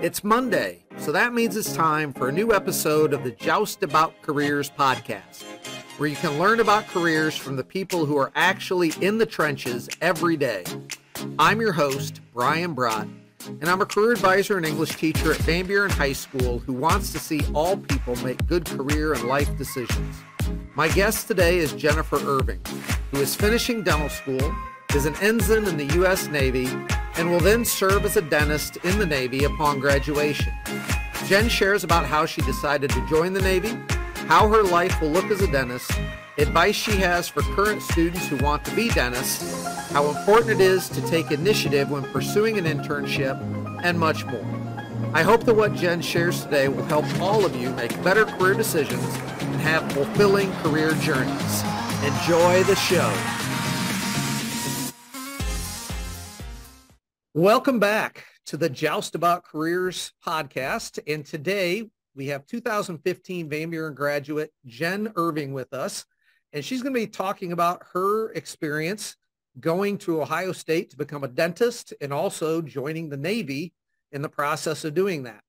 It's Monday, so that means it's time for a new episode of the Joust About Careers podcast, where you can learn about careers from the people who are actually in the trenches every day. I'm your host, Brian Brott, and I'm a career advisor and English teacher at Van Buren High School who wants to see all people make good career and life decisions. My guest today is Jennifer Irving, who is finishing dental school, is an ensign in the U.S. Navy, and will then serve as a dentist in the Navy upon graduation. Jen shares about how she decided to join the Navy, how her life will look as a dentist, advice she has for current students who want to be dentists, how important it is to take initiative when pursuing an internship, and much more. I hope that what Jen shares today will help all of you make better career decisions and have fulfilling career journeys. Enjoy the show. Welcome back to the Joust About Careers podcast. And today we have 2015 Van Buren graduate Jen Irving with us. And she's going to be talking about her experience going to Ohio State to become a dentist and also joining the Navy in the process of doing that.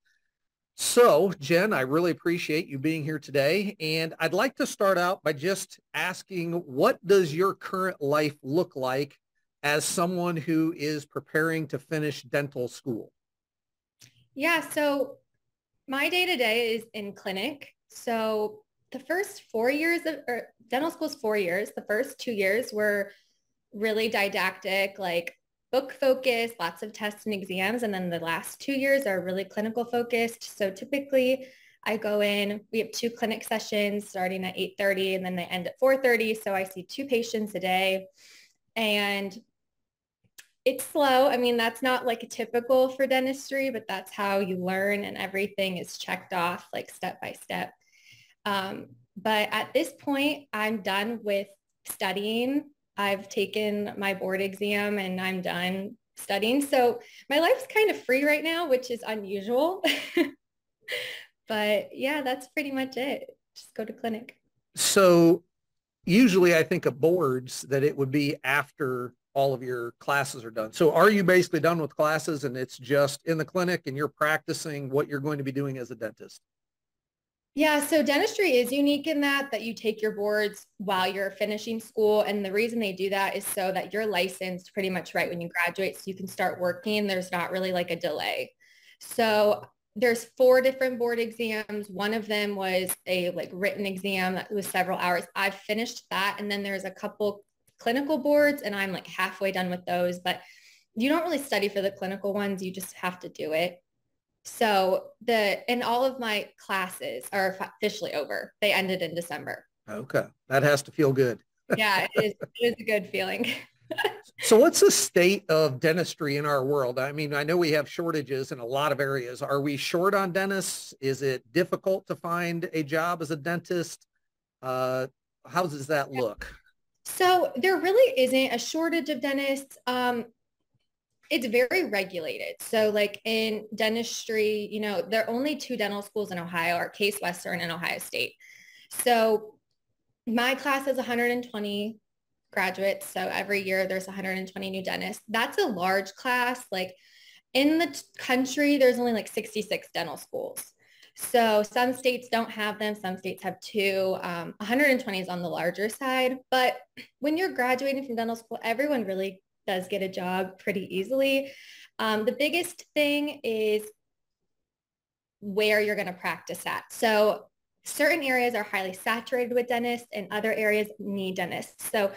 So, Jen, I really appreciate you being here today. And I'd like to start out by just asking, what does your current life look like as someone who is preparing to finish dental school? Yeah, so my day to day is in clinic. So the first four years of dental school is four years. The first two years were really didactic, like book focused, lots of tests and exams. And then the last two years are really clinical focused. So typically I go in, we have two clinic sessions starting at 8.30 and then they end at 4.30. So I see two patients a day. And it's slow. I mean, that's not like a typical for dentistry, but that's how you learn and everything is checked off like step by step. Um, but at this point, I'm done with studying. I've taken my board exam and I'm done studying. So my life's kind of free right now, which is unusual. but yeah, that's pretty much it. Just go to clinic. So usually I think of boards that it would be after all of your classes are done. So are you basically done with classes and it's just in the clinic and you're practicing what you're going to be doing as a dentist? Yeah, so dentistry is unique in that that you take your boards while you're finishing school and the reason they do that is so that you're licensed pretty much right when you graduate so you can start working. There's not really like a delay. So there's four different board exams. One of them was a like written exam that was several hours. I've finished that and then there's a couple clinical boards and I'm like halfway done with those, but you don't really study for the clinical ones. You just have to do it. So the, and all of my classes are officially over. They ended in December. Okay. That has to feel good. yeah, it is, it is a good feeling. so what's the state of dentistry in our world? I mean, I know we have shortages in a lot of areas. Are we short on dentists? Is it difficult to find a job as a dentist? Uh, how does that look? So there really isn't a shortage of dentists. Um, it's very regulated. So like in dentistry, you know, there are only two dental schools in Ohio, are Case Western and Ohio State. So my class has 120 graduates. So every year there's 120 new dentists. That's a large class. Like in the country, there's only like 66 dental schools. So some states don't have them. Some states have two. Um, 120 is on the larger side. But when you're graduating from dental school, everyone really does get a job pretty easily. Um, the biggest thing is where you're going to practice at. So certain areas are highly saturated with dentists and other areas need dentists. So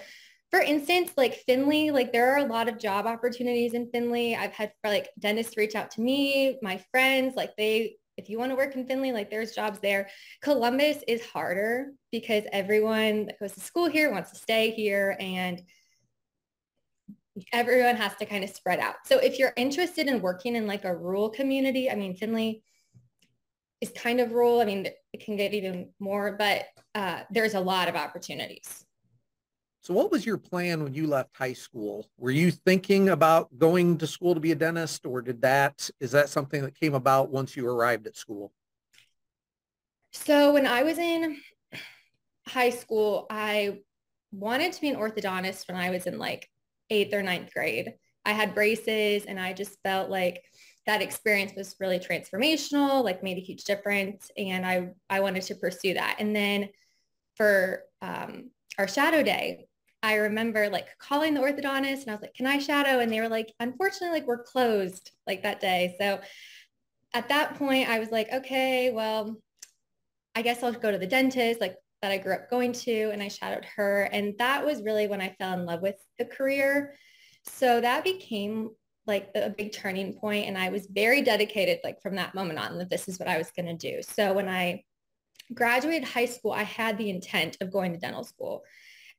for instance, like Findlay, like there are a lot of job opportunities in Findlay. I've had like dentists reach out to me, my friends, like they if you want to work in Findlay, like there's jobs there. Columbus is harder because everyone that goes to school here wants to stay here and everyone has to kind of spread out. So if you're interested in working in like a rural community, I mean, Findlay is kind of rural. I mean, it can get even more, but uh, there's a lot of opportunities. So what was your plan when you left high school? Were you thinking about going to school to be a dentist or did that, is that something that came about once you arrived at school? So when I was in high school, I wanted to be an orthodontist when I was in like eighth or ninth grade. I had braces and I just felt like that experience was really transformational, like made a huge difference. And I, I wanted to pursue that. And then for um, our shadow day, I remember like calling the orthodontist and I was like, can I shadow? And they were like, unfortunately, like we're closed like that day. So at that point I was like, okay, well, I guess I'll go to the dentist like that I grew up going to and I shadowed her. And that was really when I fell in love with the career. So that became like a big turning point and I was very dedicated like from that moment on that this is what I was going to do. So when I graduated high school, I had the intent of going to dental school.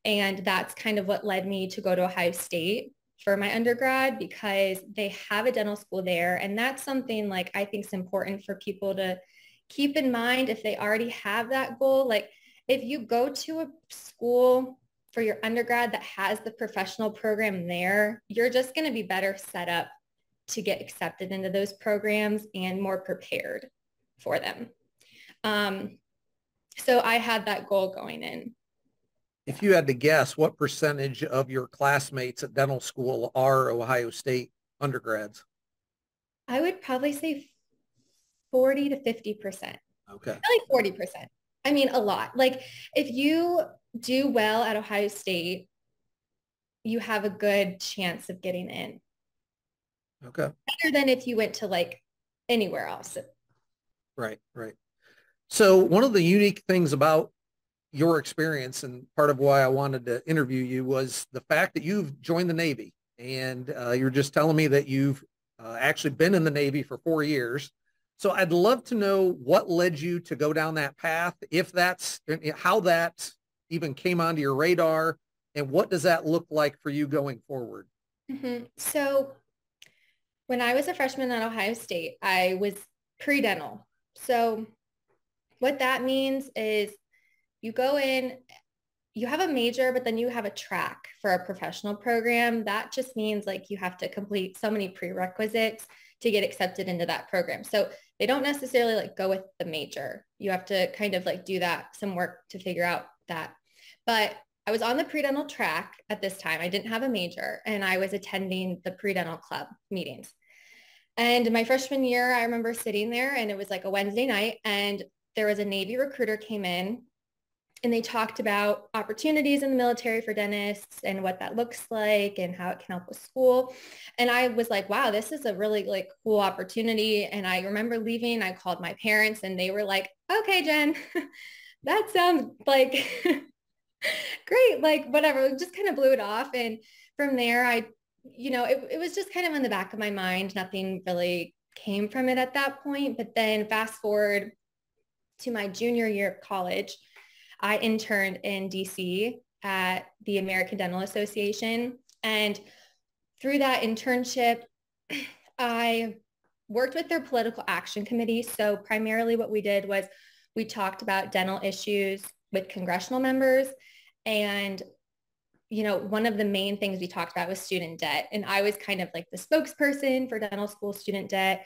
And that's kind of what led me to go to Ohio State for my undergrad because they have a dental school there. And that's something like I think is important for people to keep in mind if they already have that goal. Like if you go to a school for your undergrad that has the professional program there, you're just going to be better set up to get accepted into those programs and more prepared for them. Um, so I had that goal going in. If you had to guess, what percentage of your classmates at dental school are Ohio State undergrads? I would probably say 40 to 50%. Okay. Like 40%. I mean, a lot. Like if you do well at Ohio State, you have a good chance of getting in. Okay. Better than if you went to like anywhere else. Right, right. So one of the unique things about your experience and part of why I wanted to interview you was the fact that you've joined the Navy and uh, you're just telling me that you've uh, actually been in the Navy for four years. So I'd love to know what led you to go down that path, if that's how that even came onto your radar and what does that look like for you going forward? Mm-hmm. So when I was a freshman at Ohio State, I was pre-dental. So what that means is you go in, you have a major, but then you have a track for a professional program. That just means like you have to complete so many prerequisites to get accepted into that program. So they don't necessarily like go with the major. You have to kind of like do that, some work to figure out that but I was on the pre-dental track at this time. I didn't have a major and I was attending the pre-dental club meetings. And my freshman year, I remember sitting there and it was like a Wednesday night and there was a Navy recruiter came in and they talked about opportunities in the military for dentists and what that looks like and how it can help with school. And I was like, wow, this is a really like cool opportunity. And I remember leaving, I called my parents and they were like, okay, Jen, that sounds like great, like whatever, just kind of blew it off. And from there, I, you know, it, it was just kind of in the back of my mind. Nothing really came from it at that point. But then fast forward to my junior year of college, I interned in DC at the American Dental Association. And through that internship, I worked with their political action committee. So primarily what we did was we talked about dental issues with congressional members and, you know, one of the main things we talked about was student debt. And I was kind of like the spokesperson for dental school student debt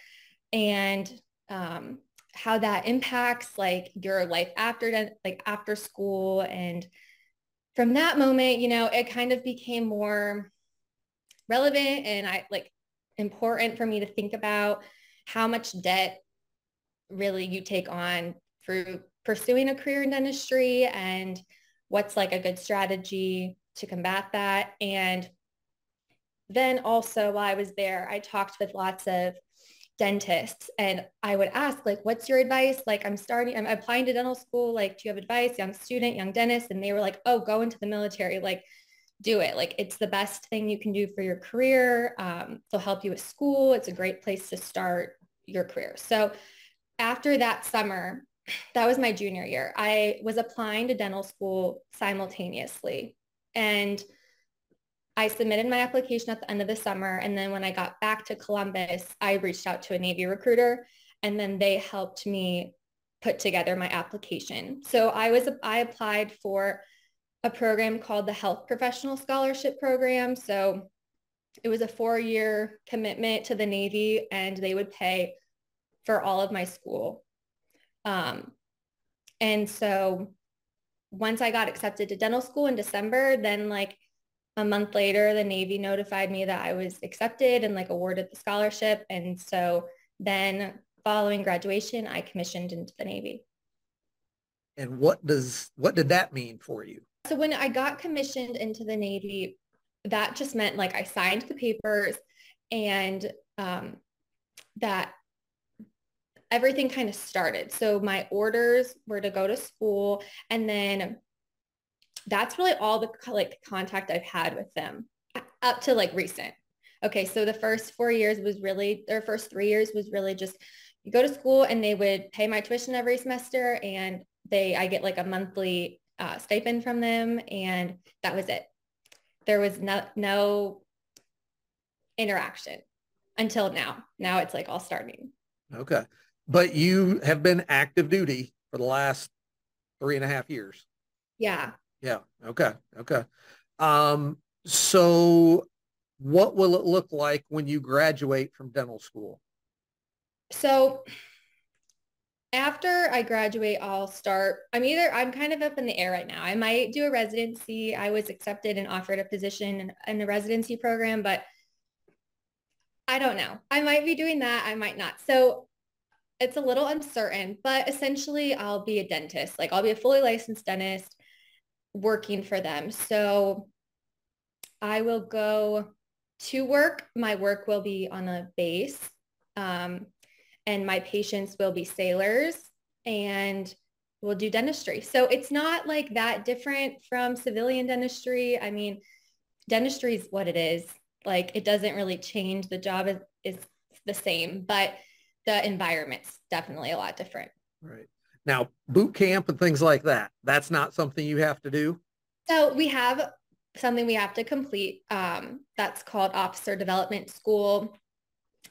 and um, how that impacts like your life after, like after school. And from that moment, you know, it kind of became more relevant and I like important for me to think about how much debt really you take on for pursuing a career in dentistry and what's like a good strategy to combat that. And then also while I was there, I talked with lots of dentists and I would ask like, what's your advice? Like I'm starting, I'm applying to dental school. Like, do you have advice? Young student, young dentist. And they were like, oh, go into the military. Like do it. Like it's the best thing you can do for your career. Um, they'll help you with school. It's a great place to start your career. So after that summer, that was my junior year. I was applying to dental school simultaneously. And I submitted my application at the end of the summer. And then when I got back to Columbus, I reached out to a Navy recruiter and then they helped me put together my application. So I was, I applied for a program called the Health Professional Scholarship Program. So it was a four-year commitment to the Navy and they would pay for all of my school um, and so once I got accepted to dental school in December, then like a month later, the Navy notified me that I was accepted and like awarded the scholarship. And so then following graduation, I commissioned into the Navy. And what does what did that mean for you? So when I got commissioned into the Navy, that just meant like I signed the papers and um, that everything kind of started. So my orders were to go to school and then that's really all the like contact I've had with them up to like recent. Okay, so the first four years was really, their first three years was really just you go to school and they would pay my tuition every semester and they, I get like a monthly uh, stipend from them and that was it. There was no, no interaction until now. Now it's like all starting. Okay. But you have been active duty for the last three and a half years. Yeah. Yeah. Okay. Okay. Um, so what will it look like when you graduate from dental school? So after I graduate, I'll start, I'm either, I'm kind of up in the air right now. I might do a residency. I was accepted and offered a position in, in the residency program, but I don't know. I might be doing that. I might not. So it's a little uncertain, but essentially I'll be a dentist. Like I'll be a fully licensed dentist working for them. So I will go to work. My work will be on a base um, and my patients will be sailors and we'll do dentistry. So it's not like that different from civilian dentistry. I mean, dentistry is what it is. Like it doesn't really change. The job is, is the same, but the environment's definitely a lot different. Right. Now, boot camp and things like that, that's not something you have to do? So we have something we have to complete um, that's called Officer Development School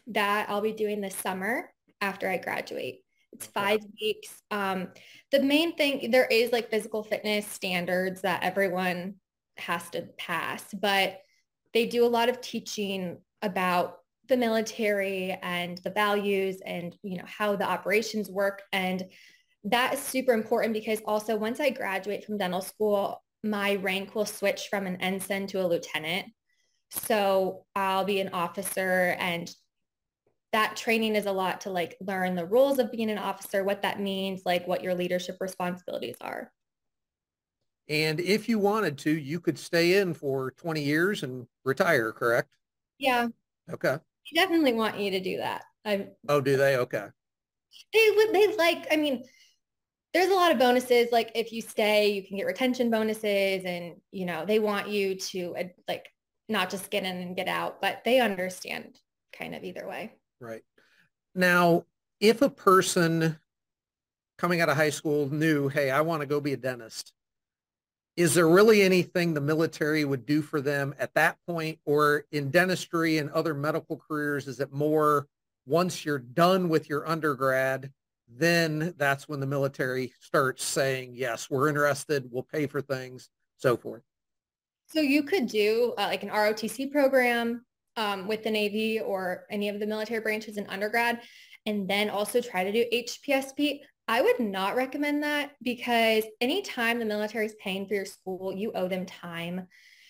that I'll be doing this summer after I graduate. It's five weeks. Um, the main thing, there is like physical fitness standards that everyone has to pass, but they do a lot of teaching about the military and the values and, you know, how the operations work. And that is super important because also once I graduate from dental school, my rank will switch from an ensign to a lieutenant. So I'll be an officer and that training is a lot to like learn the rules of being an officer, what that means, like what your leadership responsibilities are. And if you wanted to, you could stay in for 20 years and retire, correct? Yeah. Okay. They definitely want you to do that. I Oh, do they? Okay. They would they like, I mean, there's a lot of bonuses. Like if you stay, you can get retention bonuses and, you know, they want you to like not just get in and get out, but they understand kind of either way. Right. Now, if a person coming out of high school knew, hey, I want to go be a dentist, is there really anything the military would do for them at that point or in dentistry and other medical careers? Is it more once you're done with your undergrad, then that's when the military starts saying, yes, we're interested, we'll pay for things, so forth. So you could do uh, like an ROTC program um, with the Navy or any of the military branches in undergrad, and then also try to do HPSP. I would not recommend that because anytime the military is paying for your school, you owe them time.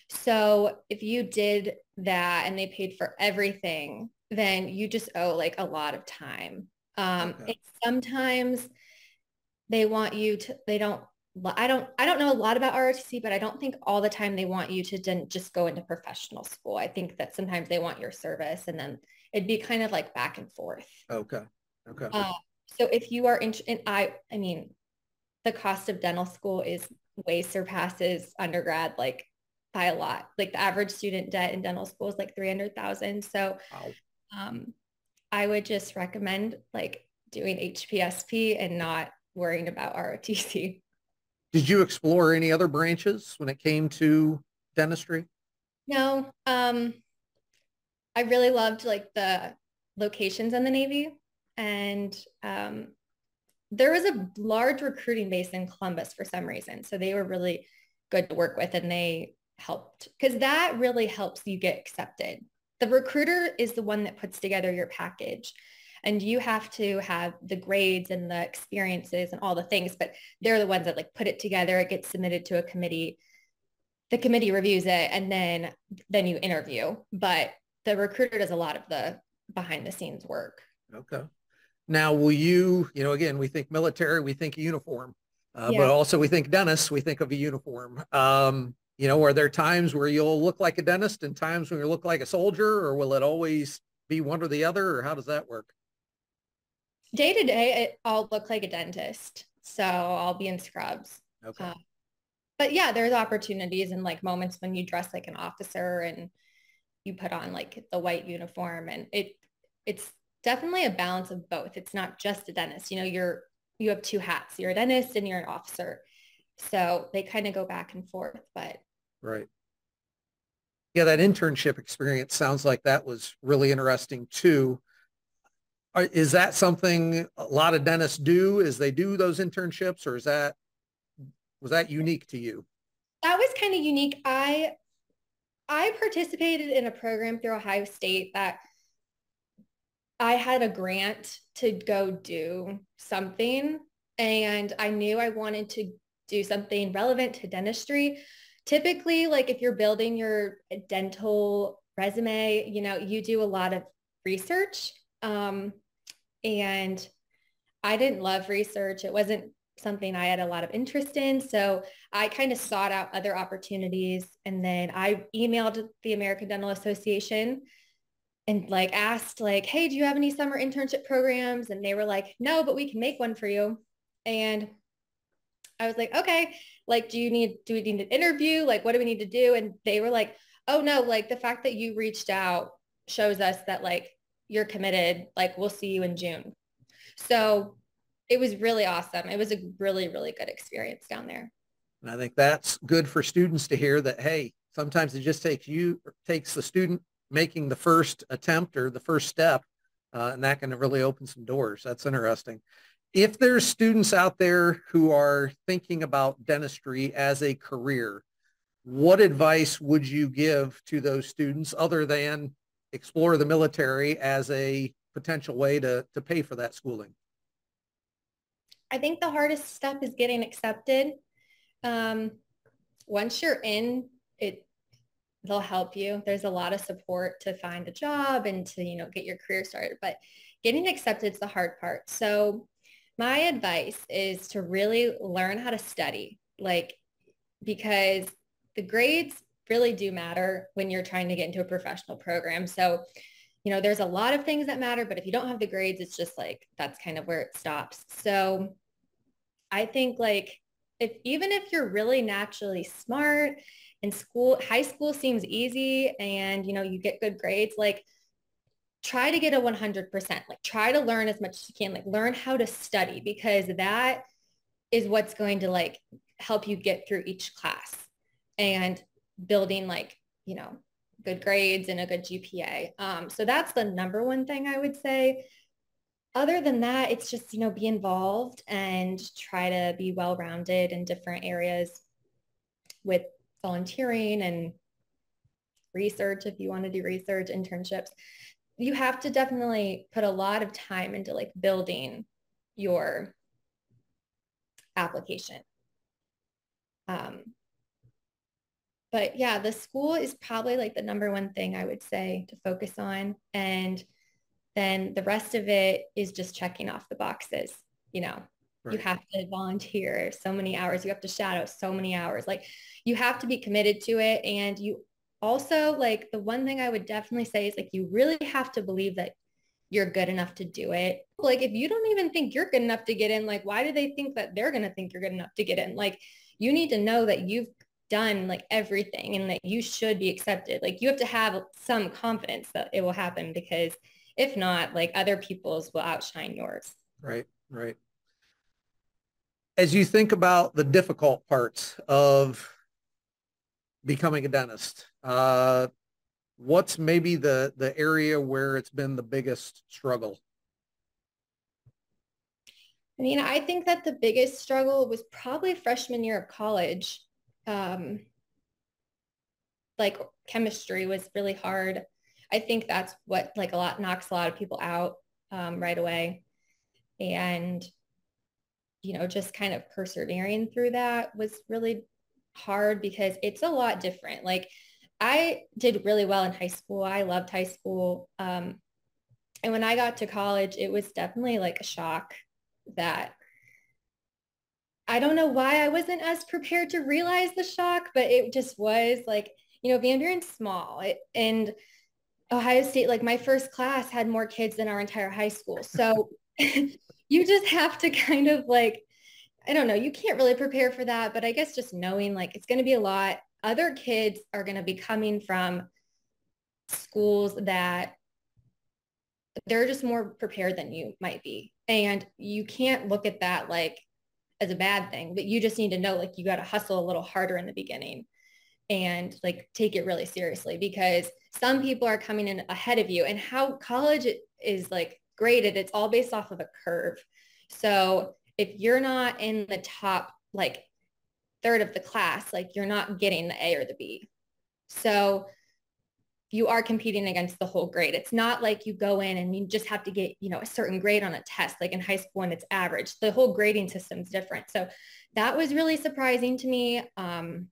So if you did that and they paid for everything, then you just owe like a lot of time. Um, okay. sometimes they want you to, they don't, I don't, I don't know a lot about ROTC, but I don't think all the time they want you to just go into professional school. I think that sometimes they want your service and then it'd be kind of like back and forth. Okay. Okay. Uh, so if you are in, and I, I mean, the cost of dental school is way surpasses undergrad, like by a lot. Like the average student debt in dental school is like 300,000. So wow. um, I would just recommend like doing HPSP and not worrying about ROTC. Did you explore any other branches when it came to dentistry? No. Um, I really loved like the locations in the Navy and um, there was a large recruiting base in Columbus for some reason. So they were really good to work with and they helped because that really helps you get accepted the recruiter is the one that puts together your package and you have to have the grades and the experiences and all the things but they're the ones that like put it together it gets submitted to a committee. The committee reviews it and then then you interview but the recruiter does a lot of the behind the scenes work. Okay. Now will you you know again we think military we think uniform uh, Yeah. but also we think dentist we think of a uniform. Um, you know are there times where you'll look like a dentist and times when you look like a soldier or will it always be one or the other or how does that work? Day to day it, i'll look like a dentist so i'll be in scrubs. Okay. Uh, but yeah there's opportunities and like moments when you dress like an officer and you put on like the white uniform and it it's definitely a balance of both. It's not just a dentist you know you're you have two hats you're a dentist and you're an officer. So they kind of go back and forth but Right. Yeah, that internship experience sounds like that was really interesting too. Is that something a lot of dentists do? Is they do those internships, or is that was that unique to you? that was kind of unique i i participated in a program through ohio state that i had a grant to go do something and i knew i wanted to do something relevant to dentistry typically like if you're building your dental resume you know you do a lot of research um, and i didn't love research it wasn't something i had a lot of interest in so I kind of sought out other opportunities and then I emailed the American Dental Association and like asked like, hey, do you have any summer internship programs? And they were like, no, but we can make one for you. And I was like, okay, like, do you need, do we need an interview? Like, what do we need to do? And they were like, oh no, like the fact that you reached out shows us that like you're committed, like we'll see you in June. So it was really awesome. It was a really, really good experience down there. And I think that's good for students to hear that. Hey, sometimes it just takes you takes the student making the first attempt or the first step, uh, and that can really open some doors. That's interesting. If there's students out there who are thinking about dentistry as a career, what advice would you give to those students other than explore the military as a potential way to, to pay for that schooling? I think the hardest step is getting accepted. Um, once you're in, it they'll help you. There's a lot of support to find a job and to you know get your career started, but getting accepted is the hard part. So my advice is to really learn how to study, like because the grades really do matter when you're trying to get into a professional program. So you know, there's a lot of things that matter, but if you don't have the grades, it's just like, that's kind of where it stops. So I think like if even if you're really naturally smart and school, high school seems easy and, you know, you get good grades, like try to get a 100%, like try to learn as much as you can, like learn how to study because that is what's going to like help you get through each class and building like, you know, good grades and a good GPA. Um, so that's the number one thing I would say. Other than that, it's just, you know, be involved and try to be well-rounded in different areas with volunteering and research if you want to do research, internships. You have to definitely put a lot of time into like building your application. Um, but yeah, the school is probably like the number one thing I would say to focus on. And then the rest of it is just checking off the boxes. You know, you have to volunteer so many hours. You have to shadow so many hours. Like you have to be committed to it. And you also like the one thing I would definitely say is like you really have to believe that you're good enough to do it. Like if you don't even think you're good enough to get in, like why do they think that they're going to think you're good enough to get in? Like you need to know that you've done like everything and that you should be accepted. Like you have to have some confidence that it will happen because if not, like other people's will outshine yours. Right, right. As you think about the difficult parts of becoming a dentist, uh, what's maybe the, the area where it's been the biggest struggle? I mean, I think that the biggest struggle was probably freshman year of college. Um, like chemistry was really hard. I think that's what like a lot knocks a lot of people out um, right away. And, you know, just kind of persevering through that was really hard because it's a lot different. Like I did really well in high school. I loved high school. Um, and when I got to college, it was definitely like a shock that I don't know why I wasn't as prepared to realize the shock, but it just was like, you know, Van Buren's small it, and Ohio State, like my first class had more kids than our entire high school. So you just have to kind of like, I don't know, you can't really prepare for that, but I guess just knowing like it's going to be a lot. Other kids are going to be coming from schools that they're just more prepared than you might be. And you can't look at that like as a bad thing, but you just need to know like you got to hustle a little harder in the beginning and like take it really seriously because some people are coming in ahead of you and how college is like graded, it's all based off of a curve. So if you're not in the top like third of the class, like you're not getting the A or the B. So you are competing against the whole grade. It's not like you go in and you just have to get, you know, a certain grade on a test, like in high school and it's average. The whole grading system is different. So that was really surprising to me. Um,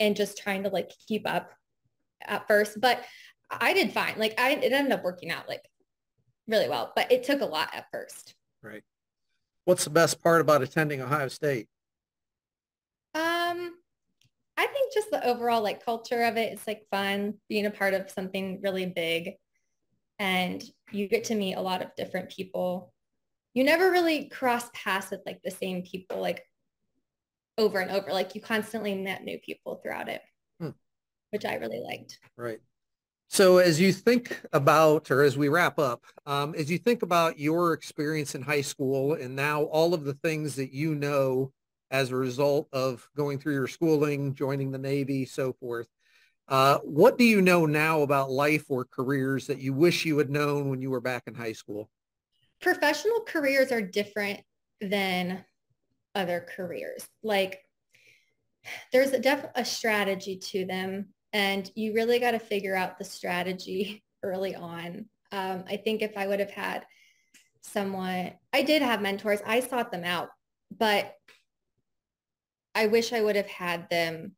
and just trying to like keep up at first, but I did fine. Like I, it ended up working out like really well, but it took a lot at first. Right. What's the best part about attending Ohio State? Um, I think just the overall like culture of it. It's like fun being a part of something really big and you get to meet a lot of different people. You never really cross paths with like the same people like over and over. Like you constantly met new people throughout it, hmm. which I really liked. Right. So as you think about, or as we wrap up, um, as you think about your experience in high school and now all of the things that you know as a result of going through your schooling, joining the Navy, so forth, uh, what do you know now about life or careers that you wish you had known when you were back in high school? Professional careers are different than other careers. Like there's a def a strategy to them and you really got to figure out the strategy early on. Um, I think if I would have had someone, I did have mentors, I sought them out, but I wish I would have had them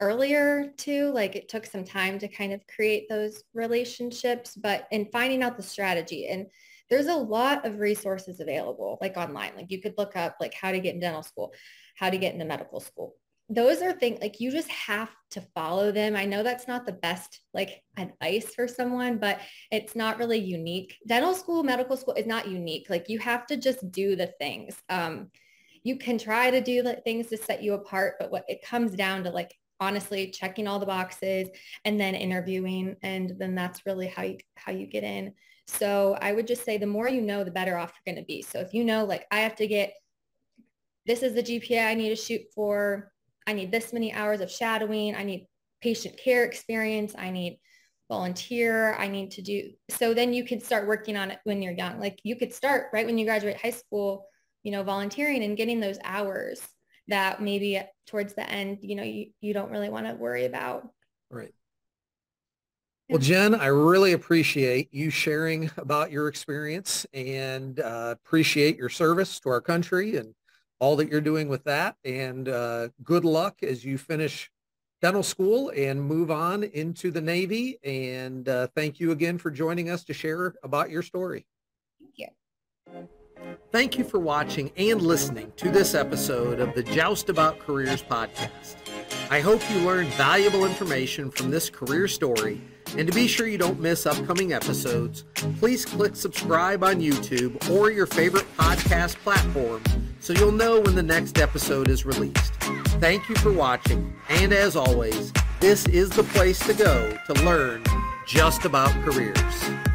earlier too. Like it took some time to kind of create those relationships, but in finding out the strategy and there's a lot of resources available like online. Like you could look up like how to get in dental school, how to get into medical school, those are things like you just have to follow them. I know that's not the best like advice for someone, but it's not really unique. Dental school, medical school is not unique. Like you have to just do the things. Um, you can try to do the things to set you apart, but what it comes down to like honestly checking all the boxes and then interviewing and then that's really how you how you get in. So I would just say the more you know, the better off you're going to be. So if you know like I have to get this is the GPA I need to shoot for I need this many hours of shadowing. I need patient care experience. I need volunteer. I need to do. So then you could start working on it when you're young. Like you could start right when you graduate high school, you know, volunteering and getting those hours that maybe towards the end, you know, you, you don't really want to worry about. Right. Well, Jen, I really appreciate you sharing about your experience and uh, appreciate your service to our country and all that you're doing with that. And uh, good luck as you finish dental school and move on into the Navy. And uh, thank you again for joining us to share about your story. Thank you. Thank you for watching and listening to this episode of the Joust About Careers podcast. I hope you learned valuable information from this career story. And to be sure you don't miss upcoming episodes, please click subscribe on YouTube or your favorite podcast platform so you'll know when the next episode is released. Thank you for watching, and as always, this is the place to go to learn just about careers.